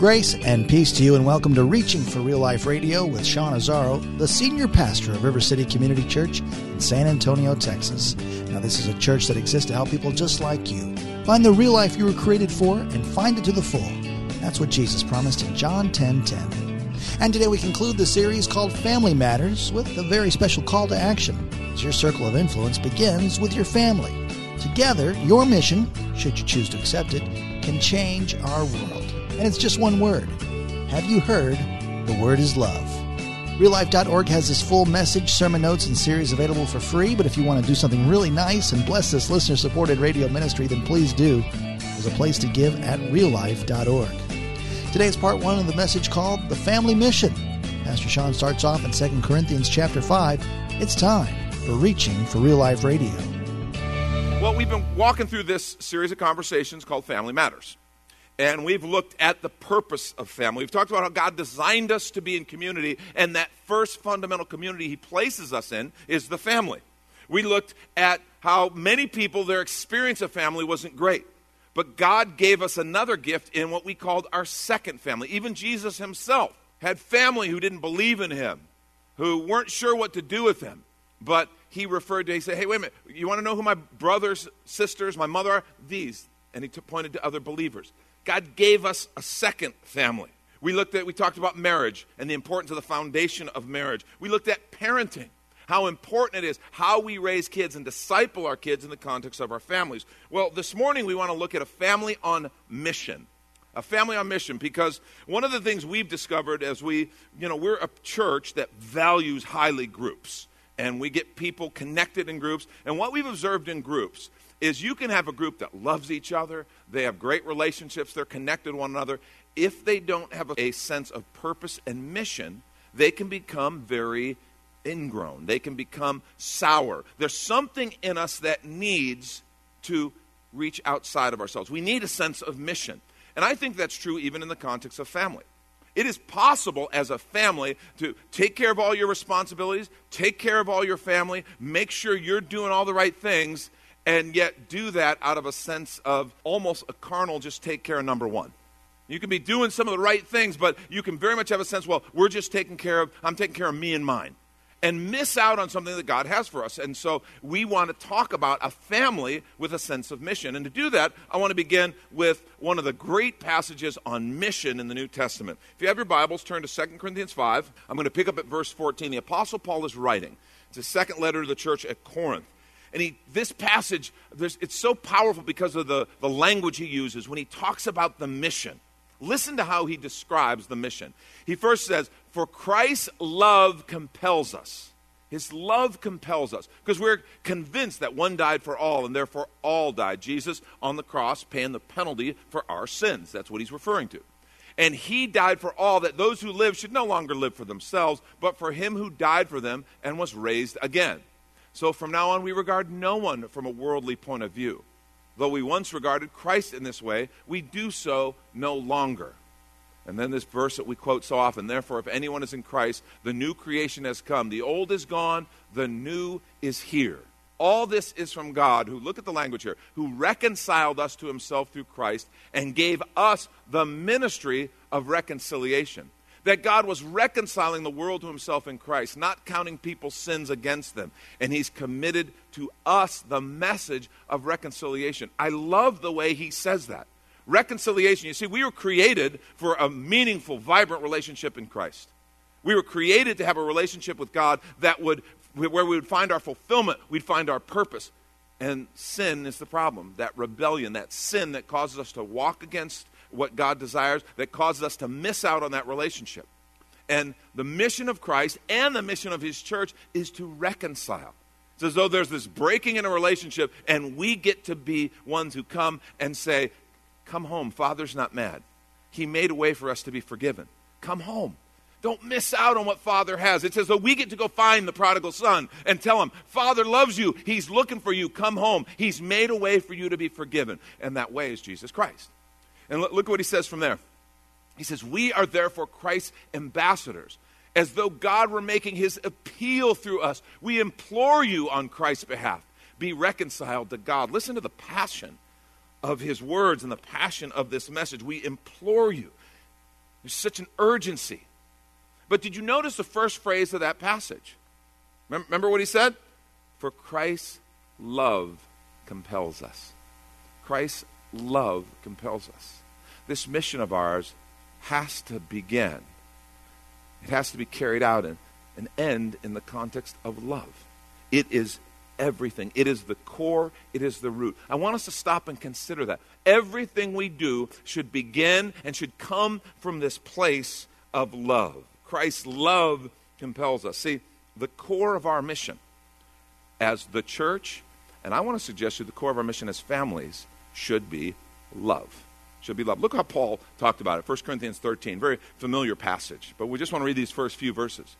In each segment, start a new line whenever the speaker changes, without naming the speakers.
Grace and peace to you, and welcome to Reaching for Real Life Radio with Sean Azzaro, the senior pastor of River City Community Church in San Antonio, Texas. Now, this is a church that exists to help people just like you find the real life you were created for and find it to the full. That's what Jesus promised in John 10 10. And today we conclude the series called Family Matters with a very special call to action. As your circle of influence begins with your family. Together, your mission, should you choose to accept it, can change our world. And it's just one word. Have you heard? The word is love. RealLife.org has this full message, sermon notes, and series available for free. But if you want to do something really nice and bless this listener supported radio ministry, then please do. There's a place to give at reallife.org. Today is part one of the message called The Family Mission. Pastor Sean starts off in 2 Corinthians chapter 5. It's time for Reaching for Real Life Radio.
Well, we've been walking through this series of conversations called Family Matters. And we've looked at the purpose of family. We've talked about how God designed us to be in community, and that first fundamental community He places us in is the family. We looked at how many people, their experience of family wasn't great. But God gave us another gift in what we called our second family. Even Jesus Himself had family who didn't believe in Him, who weren't sure what to do with Him. But He referred to, He said, Hey, wait a minute, you want to know who my brothers, sisters, my mother are? These. And He t- pointed to other believers. God gave us a second family. We looked at, we talked about marriage and the importance of the foundation of marriage. We looked at parenting, how important it is, how we raise kids and disciple our kids in the context of our families. Well, this morning we want to look at a family on mission. A family on mission, because one of the things we've discovered as we, you know, we're a church that values highly groups and we get people connected in groups. And what we've observed in groups is you can have a group that loves each other, they have great relationships, they're connected to one another. If they don't have a sense of purpose and mission, they can become very ingrown. They can become sour. There's something in us that needs to reach outside of ourselves. We need a sense of mission. And I think that's true even in the context of family. It is possible as a family to take care of all your responsibilities, take care of all your family, make sure you're doing all the right things, and yet do that out of a sense of almost a carnal, just take care of number one. You can be doing some of the right things, but you can very much have a sense, well, we're just taking care of, I'm taking care of me and mine. And miss out on something that God has for us. And so we want to talk about a family with a sense of mission. And to do that, I want to begin with one of the great passages on mission in the New Testament. If you have your Bibles, turn to 2 Corinthians 5. I'm going to pick up at verse 14. The Apostle Paul is writing. It's a second letter to the church at Corinth. And he, this passage, it's so powerful because of the, the language he uses when he talks about the mission. Listen to how he describes the mission. He first says, For Christ's love compels us. His love compels us because we're convinced that one died for all and therefore all died. Jesus on the cross paying the penalty for our sins. That's what he's referring to. And he died for all that those who live should no longer live for themselves, but for him who died for them and was raised again. So from now on, we regard no one from a worldly point of view. Though we once regarded Christ in this way, we do so no longer. And then this verse that we quote so often Therefore, if anyone is in Christ, the new creation has come. The old is gone, the new is here. All this is from God, who, look at the language here, who reconciled us to himself through Christ and gave us the ministry of reconciliation that God was reconciling the world to himself in Christ, not counting people's sins against them. And he's committed to us the message of reconciliation. I love the way he says that. Reconciliation, you see, we were created for a meaningful, vibrant relationship in Christ. We were created to have a relationship with God that would where we would find our fulfillment, we'd find our purpose. And sin is the problem. That rebellion, that sin that causes us to walk against what God desires that causes us to miss out on that relationship. And the mission of Christ and the mission of his church is to reconcile. It's as though there's this breaking in a relationship, and we get to be ones who come and say, Come home. Father's not mad. He made a way for us to be forgiven. Come home. Don't miss out on what Father has. It's as though we get to go find the prodigal son and tell him, Father loves you. He's looking for you. Come home. He's made a way for you to be forgiven. And that way is Jesus Christ. And look, what he says from there. He says, We are therefore Christ's ambassadors. As though God were making his appeal through us. We implore you on Christ's behalf. Be reconciled to God. Listen to the passion of his words and the passion of this message. We implore you. There's such an urgency. But did you notice the first phrase of that passage? Remember what he said? For Christ's love compels us. Christ's love compels us. This mission of ours has to begin, it has to be carried out and, and end in the context of love. It is everything. It is the core, it is the root. I want us to stop and consider that. Everything we do should begin and should come from this place of love. Christ's love compels us. See, the core of our mission as the church, and I want to suggest to you the core of our mission as families should be love. Should be love. Look how Paul talked about it. 1 Corinthians 13, very familiar passage. But we just want to read these first few verses.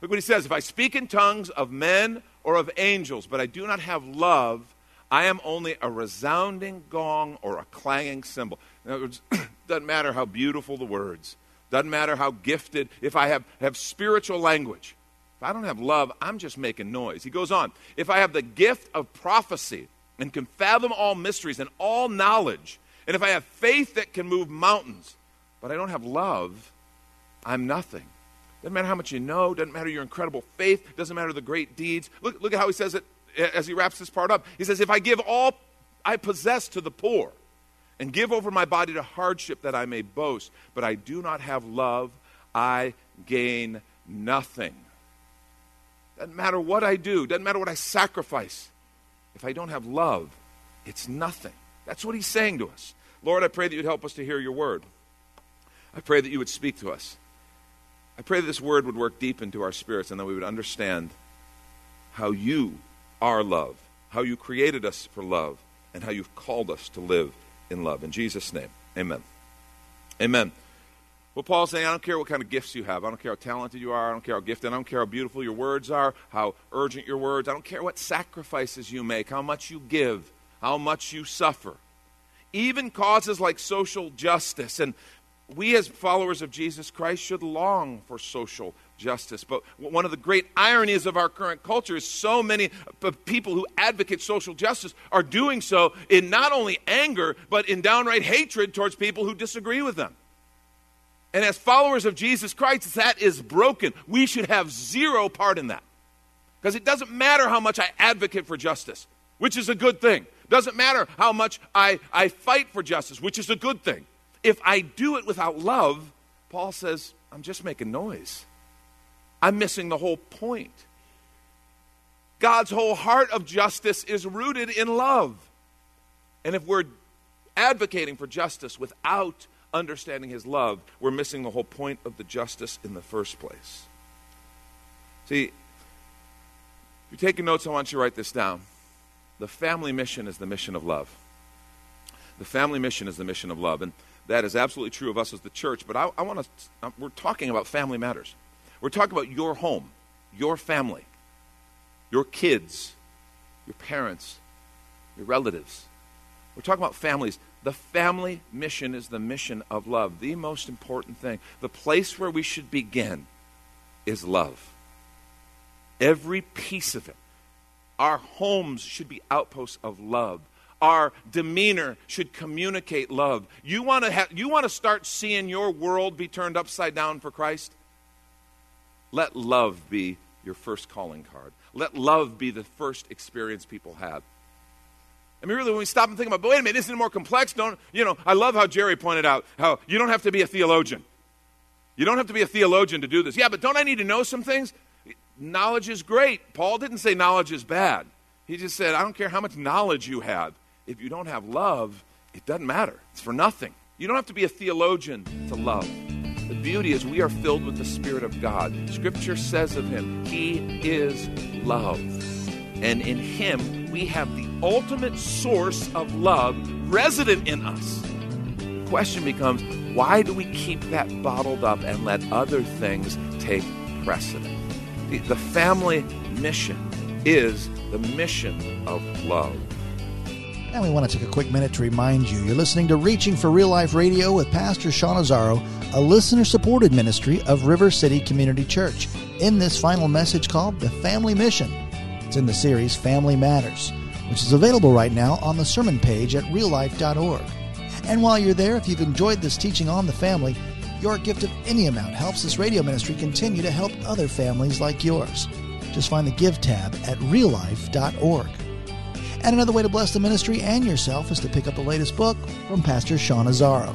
Look what he says If I speak in tongues of men or of angels, but I do not have love, I am only a resounding gong or a clanging cymbal. In other words, doesn't matter how beautiful the words, doesn't matter how gifted, if I have, have spiritual language. If I don't have love, I'm just making noise. He goes on. If I have the gift of prophecy and can fathom all mysteries and all knowledge, and if I have faith that can move mountains, but I don't have love, I'm nothing. Doesn't matter how much you know, doesn't matter your incredible faith, doesn't matter the great deeds. Look, look at how he says it as he wraps this part up. He says, If I give all I possess to the poor, and give over my body to hardship that I may boast. But I do not have love, I gain nothing. Doesn't matter what I do, doesn't matter what I sacrifice. If I don't have love, it's nothing. That's what he's saying to us. Lord, I pray that you'd help us to hear your word. I pray that you would speak to us. I pray that this word would work deep into our spirits and that we would understand how you are love, how you created us for love, and how you've called us to live in love. In Jesus' name, amen. Amen. Well, Paul's saying, I don't care what kind of gifts you have. I don't care how talented you are. I don't care how gifted. I don't care how beautiful your words are, how urgent your words. I don't care what sacrifices you make, how much you give, how much you suffer. Even causes like social justice and we as followers of Jesus Christ should long for social justice. But one of the great ironies of our current culture is so many people who advocate social justice are doing so in not only anger, but in downright hatred towards people who disagree with them. And as followers of Jesus Christ, that is broken. We should have zero part in that. Because it doesn't matter how much I advocate for justice, which is a good thing. Doesn't matter how much I, I fight for justice, which is a good thing. If I do it without love, Paul says, I'm just making noise. I'm missing the whole point. God's whole heart of justice is rooted in love. And if we're advocating for justice without understanding his love, we're missing the whole point of the justice in the first place. See, if you're taking notes, I want you to write this down. The family mission is the mission of love. The family mission is the mission of love. And that is absolutely true of us as the church, but I, I want to, um, we're talking about family matters. We're talking about your home, your family, your kids, your parents, your relatives. We're talking about families. The family mission is the mission of love. The most important thing, the place where we should begin is love. Every piece of it. Our homes should be outposts of love our demeanor should communicate love. You want to you want to start seeing your world be turned upside down for Christ? Let love be your first calling card. Let love be the first experience people have. I mean, really, when we stop and think about, but wait a minute, isn't it more complex? Don't you know? I love how Jerry pointed out how you don't have to be a theologian. You don't have to be a theologian to do this. Yeah, but don't I need to know some things? Knowledge is great. Paul didn't say knowledge is bad. He just said, I don't care how much knowledge you have if you don't have love, it doesn't matter. It's for nothing. You don't have to be a theologian to love. The beauty is we are filled with the Spirit of God. Scripture says of him, He is love. And in Him, we have the ultimate source of love resident in us. The question becomes why do we keep that bottled up and let other things take precedent? The, the family mission is the mission of love.
And we want to take a quick minute to remind you you're listening to Reaching for Real Life Radio with Pastor Sean Azzaro, a listener supported ministry of River City Community Church, in this final message called The Family Mission. It's in the series Family Matters, which is available right now on the sermon page at reallife.org. And while you're there, if you've enjoyed this teaching on the family, your gift of any amount helps this radio ministry continue to help other families like yours. Just find the Give tab at reallife.org. And another way to bless the ministry and yourself is to pick up the latest book from Pastor Sean Azzaro.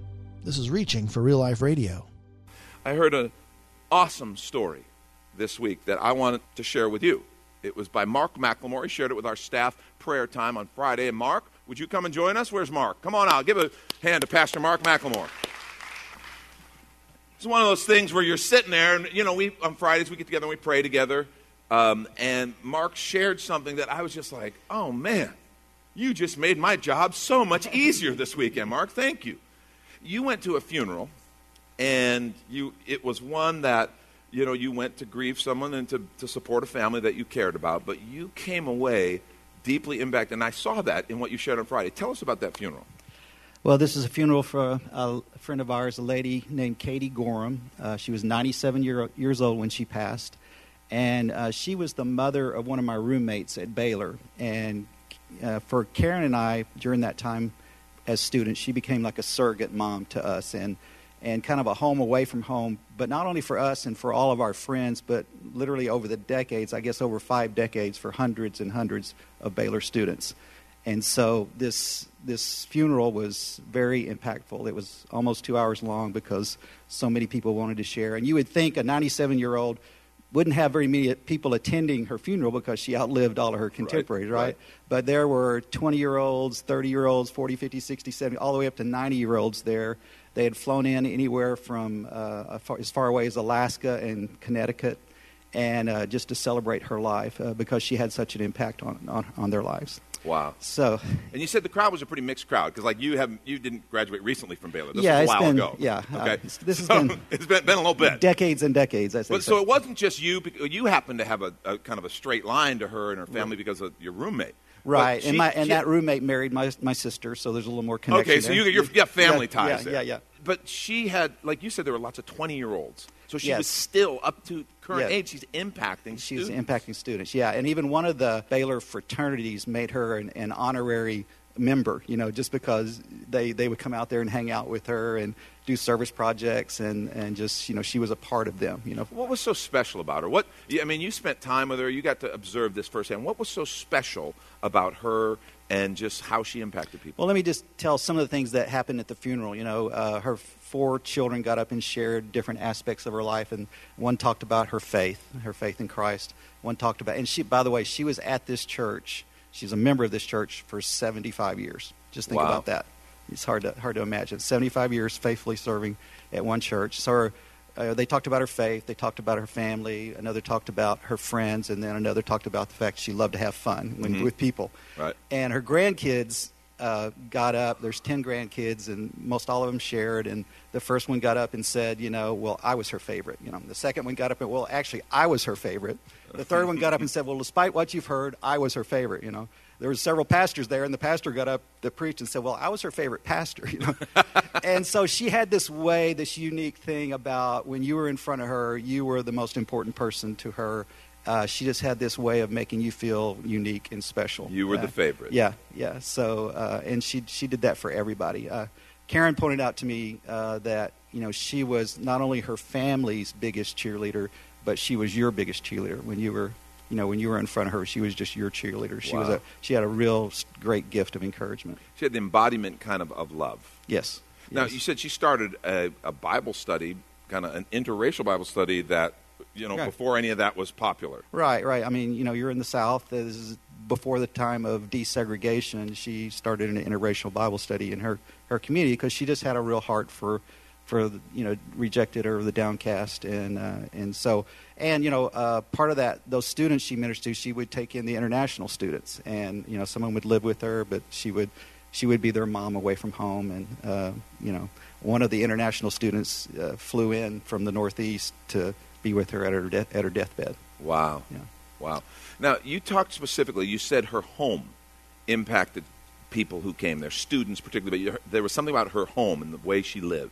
This is Reaching for Real Life Radio.
I heard an awesome story this week that I wanted to share with you. It was by Mark McLemore. He shared it with our staff prayer time on Friday. And Mark, would you come and join us? Where's Mark? Come on out. Give a hand to Pastor Mark McLemore. It's one of those things where you're sitting there, and you know, we on Fridays we get together and we pray together. Um, and Mark shared something that I was just like, "Oh man, you just made my job so much easier this weekend, Mark. Thank you." You went to a funeral, and you it was one that you know you went to grieve someone and to, to support a family that you cared about, but you came away deeply impacted, and I saw that in what you shared on Friday. Tell us about that funeral.
Well, this is a funeral for a, friend of ours, a lady named Katie Gorham. Uh, she was 97 year, years old when she passed, and uh, she was the mother of one of my roommates at Baylor. And uh, for Karen and I, during that time, as students. She became like a surrogate mom to us and, and kind of a home away from home, but not only for us and for all of our friends, but literally over the decades, I guess over five decades, for hundreds and hundreds of Baylor students. And so this, this funeral was very impactful. It was almost two hours long because so many people wanted to share. And you would think a 97 year old wouldn't have very many people attending her funeral because she outlived all of her contemporaries, right? right? right. But there were 20 year olds, 30 year olds, 40, 50, 60, 70, all the way up to 90 year olds there. They had flown in anywhere from uh, as far away as Alaska and Connecticut, and uh, just to celebrate her life uh, because she had such an impact on, on, on their lives.
Wow.
So,
and you said the crowd was a pretty mixed crowd because, like, you have you didn't graduate recently from Baylor. This
yeah,
was a while
been,
ago.
Yeah.
Uh, okay.
Uh, this has
so
been
it's been, been a little bit.
Decades and decades. I say.
But, so. so it wasn't just you. You happened to have a, a, kind of a straight line to her and her family right. because of your roommate.
Right,
she,
and my and
she,
that roommate married my my sister, so there's a little more connection.
Okay, so you, you got family
yeah,
ties.
Yeah,
there.
yeah, yeah.
But she had, like you said, there were lots of twenty year olds. So she
yes.
was still up to current
yes.
age. She's impacting.
she's
students.
impacting students. Yeah, and even one of the Baylor fraternities made her an, an honorary member, you know, just because they, they would come out there and hang out with her and do service projects and, and just, you know, she was a part of them, you know.
What was so special about her? What, I mean, you spent time with her, you got to observe this firsthand. What was so special about her and just how she impacted people?
Well, let me just tell some of the things that happened at the funeral. You know, uh, her four children got up and shared different aspects of her life, and one talked about her faith, her faith in Christ. One talked about, and she, by the way, she was at this church She's a member of this church for 75 years. Just think
wow.
about that. It's hard to hard to imagine. 75 years faithfully serving at one church. So her, uh, they talked about her faith. They talked about her family. Another talked about her friends, and then another talked about the fact she loved to have fun when,
mm-hmm.
with people.
Right.
And her grandkids uh, got up. There's 10 grandkids, and most all of them shared. And the first one got up and said, you know, well, I was her favorite. You know, the second one got up and, well, actually, I was her favorite. The third one got up and said, well, despite what you've heard, I was her favorite. You know, there were several pastors there, and the pastor got up to preach and said, well, I was her favorite pastor. You know, and so she had this way, this unique thing about when you were in front of her, you were the most important person to her uh, she just had this way of making you feel unique and special.
You were
uh,
the favorite.
Yeah, yeah. So, uh, and she she did that for everybody. Uh, Karen pointed out to me uh, that you know she was not only her family's biggest cheerleader, but she was your biggest cheerleader when you were. You know, when you were in front of her, she was just your cheerleader. She
Wow.
was a she had a real great gift of encouragement.
She had the embodiment kind of of love.
Yes.
Now,
yes.
you said she started a, a Bible study, kind of an interracial Bible study that, you know,
Right.
before any of that was popular.
Right, right. I mean, you know, you're in the South. This is before the time of desegregation. She started an interracial Bible study in her, her community because she just had a real heart for, for the, you know, rejected or the downcast, and uh, and so and you know, uh, part of that those students she ministered to, she would take in the international students, and you know, someone would live with her, but she would she would be their mom away from home, and uh, you know, one of the international students uh, flew in from the Northeast to be with her at her de- at her deathbed.
Wow.
Yeah.
Wow. Now, you talked specifically, you said her home impacted people who came there, students particularly, but there was something about her home and the way she lived.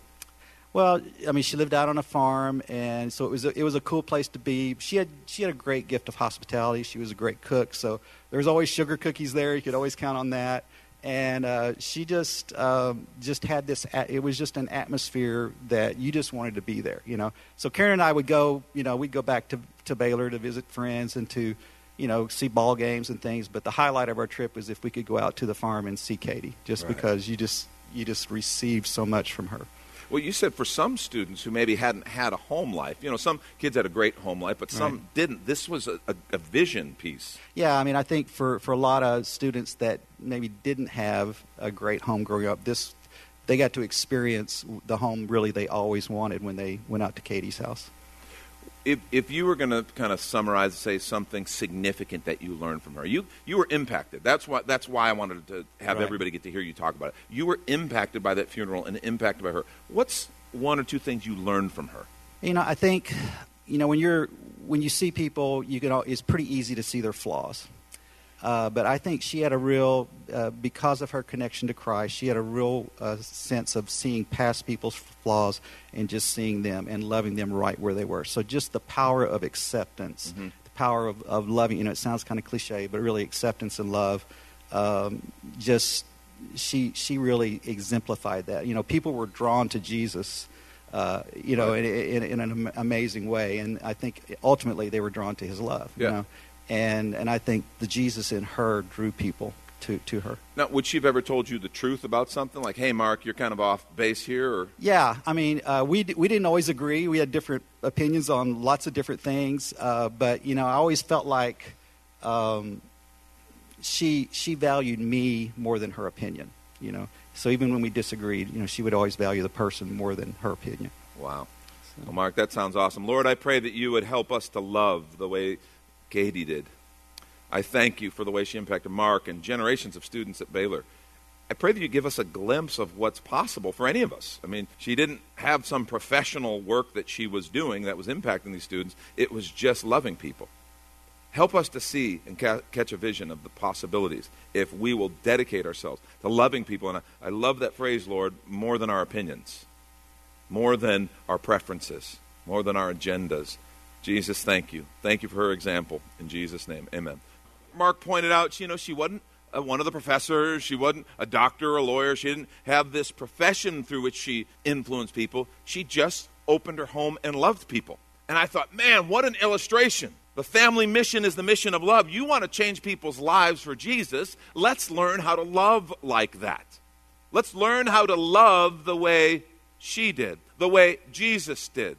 Well, I mean, she lived out on a farm, and so it was a, it was a cool place to be. She had she had a great gift of hospitality. She was a great cook, so there was always sugar cookies there. You could always count on that. And uh, she just um, just had this. It was just an atmosphere that you just wanted to be there, you know. So Karen and I would go, you know, we'd go back to to Baylor to visit friends and to, you know, see ball games and things. But the highlight of our trip was if we could go out to the farm and see Katie, just
Right.
because you just you just received so much from her.
Well, you said for some students who maybe hadn't had a home life, you know, some kids had a great home life, but some
Right.
didn't. This was a, a, a vision piece.
Yeah, I mean, I think for, for a lot of students that maybe didn't have a great home growing up, this they got to experience the home really they always wanted when they went out to Katie's house.
If, if you were going to kind of summarize, say something significant that you learned from her, you you were impacted. That's why that's why I wanted to have
Right.
everybody get to hear you talk about it. You were impacted by that funeral and impacted by her. What's one or two things you learned from her?
You know, I think you know when you're when you see people, you can. al- It's pretty easy to see their flaws. Uh, but I think she had a real, uh, because of her connection to Christ, she had a real uh, sense of seeing past people's flaws and just seeing them and loving them right where they were. So just the power of acceptance, the power of, of loving. You know, it sounds kind of cliche, but really acceptance and love. Um, just she she really exemplified that. You know, people were drawn to Jesus. Uh, you know, in, in, in an amazing way, and I think ultimately they were drawn to his love.
Yeah.
You know, and and I think the Jesus in her drew people to to her.
Now, would she have ever told you the truth about something? Like, hey, Mark, you're kind of off base here, or
Yeah, I mean, uh, we d- we didn't always agree. We had different opinions on lots of different things, uh, but you know, I always felt like um, she she valued me more than her opinion. You know, so even when we disagreed, you know, she would always value the person more than her opinion.
Wow. Well, Mark, that sounds awesome. Lord, I pray that you would help us to love the way Katie did. I thank you for the way she impacted Mark and generations of students at Baylor. I pray that you give us a glimpse of what's possible for any of us. I mean, she didn't have some professional work that she was doing that was impacting these students, it was just loving people. Help us to see and ca- catch a vision of the possibilities if we will dedicate ourselves to loving people. And I, I love that phrase, Lord, more than our opinions more than our preferences, more than our agendas. Jesus, thank you. Thank you for her example. In Jesus' name, amen. Mark pointed out, you know, she wasn't one of the professors. She wasn't a doctor or a lawyer. She didn't have this profession through which she influenced people. She just opened her home and loved people. And I thought, man, what an illustration. The family mission is the mission of love. You want to change people's lives for Jesus. Let's learn how to love like that. Let's learn how to love the way she did, the way Jesus did,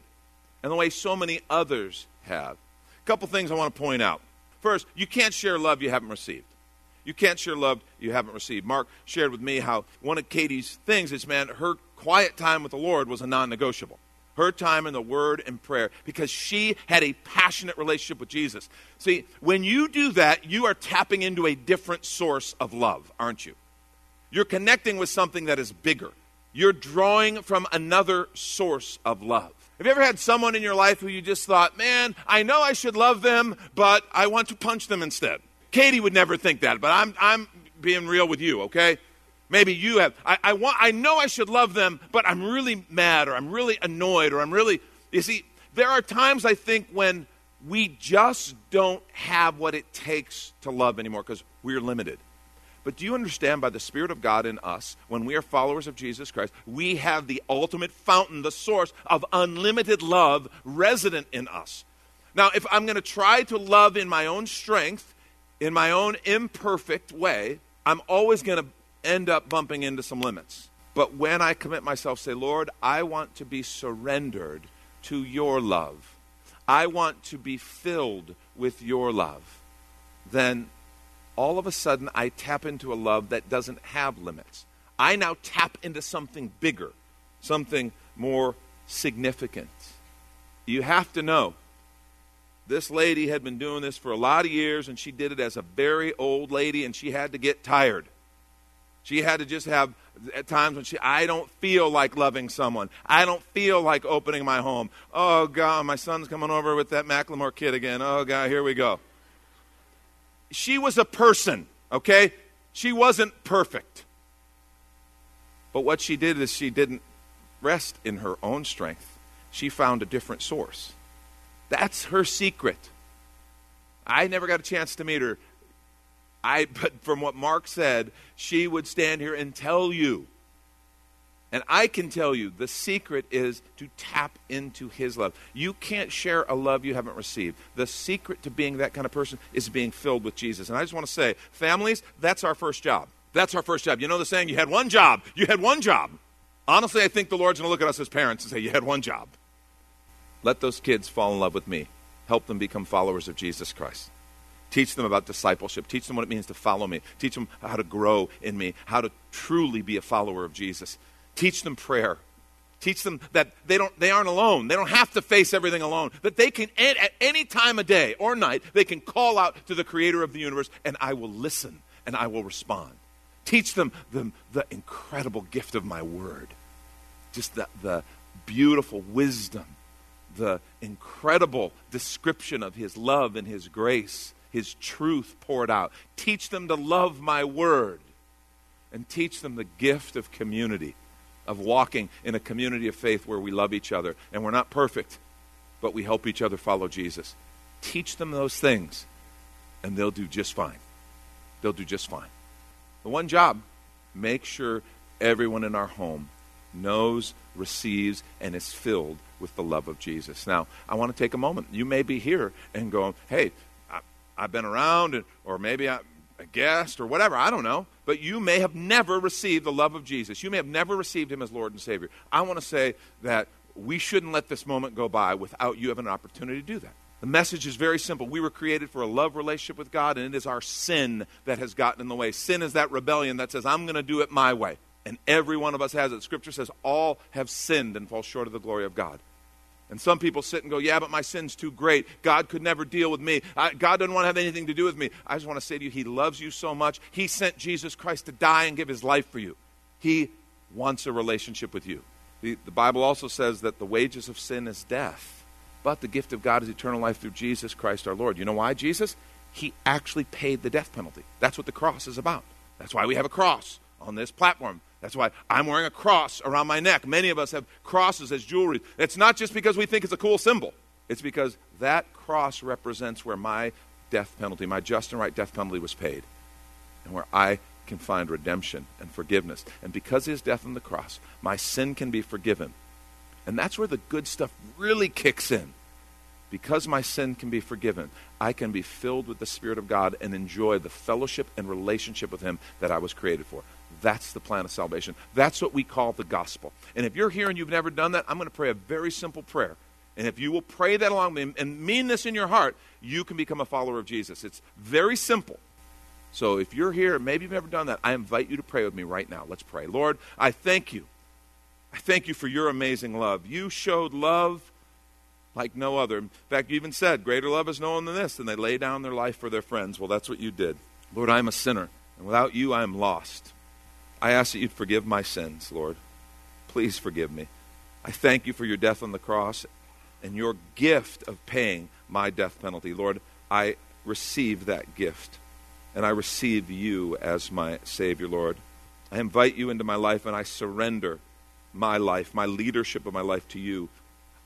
and the way so many others have. A couple things I want to point out. First, you can't share love you haven't received. You can't share love you haven't received. Mark shared with me how one of Katie's things is, man, her quiet time with the Lord was a non negotiable. Her time in the Word and prayer, because she had a passionate relationship with Jesus. See, when you do that, you are tapping into a different source of love, aren't you? You're connecting with something that is bigger. You're drawing from another source of love. Have you ever had someone in your life who you just thought, man, I know I should love them, but I want to punch them instead? Katie would never think that, but I'm, I'm being real with you, okay? Maybe you have. I, I, want, I know I should love them, but I'm really mad or I'm really annoyed or I'm really. You see, there are times I think when we just don't have what it takes to love anymore because we're limited. But do you understand by the Spirit of God in us, when we are followers of Jesus Christ, we have the ultimate fountain, the source of unlimited love resident in us. Now, if I'm going to try to love in my own strength, in my own imperfect way, I'm always going to end up bumping into some limits. But when I commit myself, say, Lord, I want to be surrendered to your love, I want to be filled with your love, then all of a sudden I tap into a love that doesn't have limits. I now tap into something bigger, something more significant. You have to know this lady had been doing this for a lot of years, and she did it as a very old lady, and she had to get tired. She had to just have at times when she, I don't feel like loving someone. I don't feel like opening my home. Oh, God, my son's coming over with that McLemore kid again. Oh, God, here we go she was a person, okay? She wasn't perfect. But what she did is she didn't rest in her own strength. She found a different source. That's her secret. I never got a chance to meet her. I but from what Mark said, she would stand here and tell you and I can tell you the secret is to tap into His love. You can't share a love you haven't received. The secret to being that kind of person is being filled with Jesus. And I just want to say, families, that's our first job. That's our first job. You know the saying, you had one job. You had one job. Honestly, I think the Lord's going to look at us as parents and say, you had one job. Let those kids fall in love with me. Help them become followers of Jesus Christ. Teach them about discipleship. Teach them what it means to follow me. Teach them how to grow in me, how to truly be a follower of Jesus. Teach them prayer. Teach them that they, don't, they aren't alone. They don't have to face everything alone. That they can, at any time of day or night, they can call out to the creator of the universe, and I will listen and I will respond. Teach them the, the incredible gift of my word. Just the, the beautiful wisdom, the incredible description of his love and his grace, his truth poured out. Teach them to love my word and teach them the gift of community of walking in a community of faith where we love each other and we're not perfect, but we help each other follow Jesus. Teach them those things, and they'll do just fine. They'll do just fine. The one job make sure everyone in our home knows, receives, and is filled with the love of Jesus. Now, I want to take a moment. You may be here and go, hey, I, have been around, or maybe I, a guest or whatever, I don't know, but you may have never received the love of Jesus. You may have never received him as Lord and Savior. I want to say that we shouldn't let this moment go by without you having an opportunity to do that. The message is very simple. We were created for a love relationship with God, and it is our sin that has gotten in the way. Sin is that rebellion that says, I'm going to do it my way. And every one of us has it. Scripture says, all have sinned and fall short of the glory of God. And some people sit and go, Yeah, but my sin's too great. God could never deal with me. I, God doesn't want to have anything to do with me. I just want to say to you, He loves you so much. He sent Jesus Christ to die and give His life for you. He wants a relationship with you. The, the Bible also says that the wages of sin is death, but the gift of God is eternal life through Jesus Christ our Lord. You know why, Jesus? He actually paid the death penalty. That's what the cross is about. That's why we have a cross on this platform. That's why I'm wearing a cross around my neck. Many of us have crosses as jewelry. It's not just because we think it's a cool symbol, it's because that cross represents where my death penalty, my just and right death penalty, was paid, and where I can find redemption and forgiveness. And because of his death on the cross, my sin can be forgiven. And that's where the good stuff really kicks in. Because my sin can be forgiven, I can be filled with the Spirit of God and enjoy the fellowship and relationship with Him that I was created for. That's the plan of salvation. That's what we call the gospel. And if you're here and you've never done that, I'm going to pray a very simple prayer. And if you will pray that along with me and mean this in your heart, you can become a follower of Jesus. It's very simple. So if you're here maybe you've never done that, I invite you to pray with me right now. Let's pray. Lord, I thank you. I thank you for your amazing love. You showed love like no other. In fact, you even said, Greater love is no one than this, and they lay down their life for their friends. Well, that's what you did. Lord, I am a sinner, and without you, I am lost. I ask that you'd forgive my sins, Lord. Please forgive me. I thank you for your death on the cross and your gift of paying my death penalty. Lord, I receive that gift, and I receive you as my Savior, Lord. I invite you into my life, and I surrender my life, my leadership of my life to you.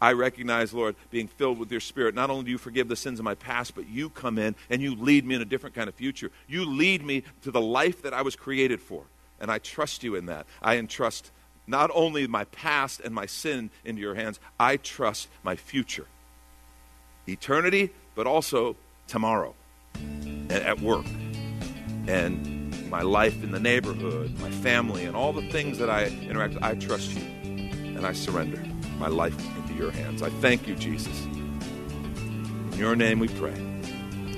I recognize, Lord, being filled with your Spirit, not only do you forgive the sins of my past, but you come in and you lead me in a different kind of future. You lead me to the life that I was created for. And I trust you in that. I entrust not only my past and my sin into your hands, I trust my future. Eternity, but also tomorrow at work and my life in the neighborhood, my family, and all the things that I interact with. I trust you and I surrender my life into your hands. I thank you, Jesus. In your name we pray.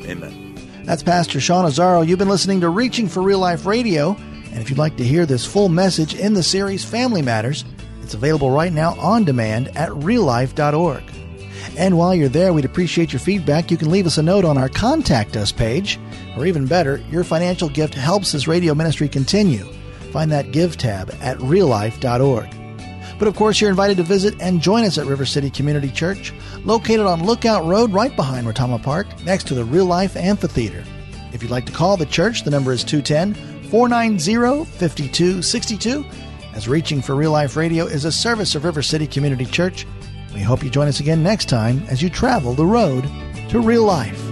Amen.
That's Pastor Sean Azzaro. You've been listening to Reaching for Real Life Radio. And if you'd like to hear this full message in the series Family Matters, it's available right now on demand at reallife.org. And while you're there, we'd appreciate your feedback. You can leave us a note on our Contact Us page, or even better, your financial gift helps this radio ministry continue. Find that Give tab at reallife.org. But of course, you're invited to visit and join us at River City Community Church, located on Lookout Road right behind Rotama Park, next to the Real Life Amphitheater. If you'd like to call the church, the number is 210 490 5262. As Reaching for Real Life Radio is a service of River City Community Church, we hope you join us again next time as you travel the road to real life.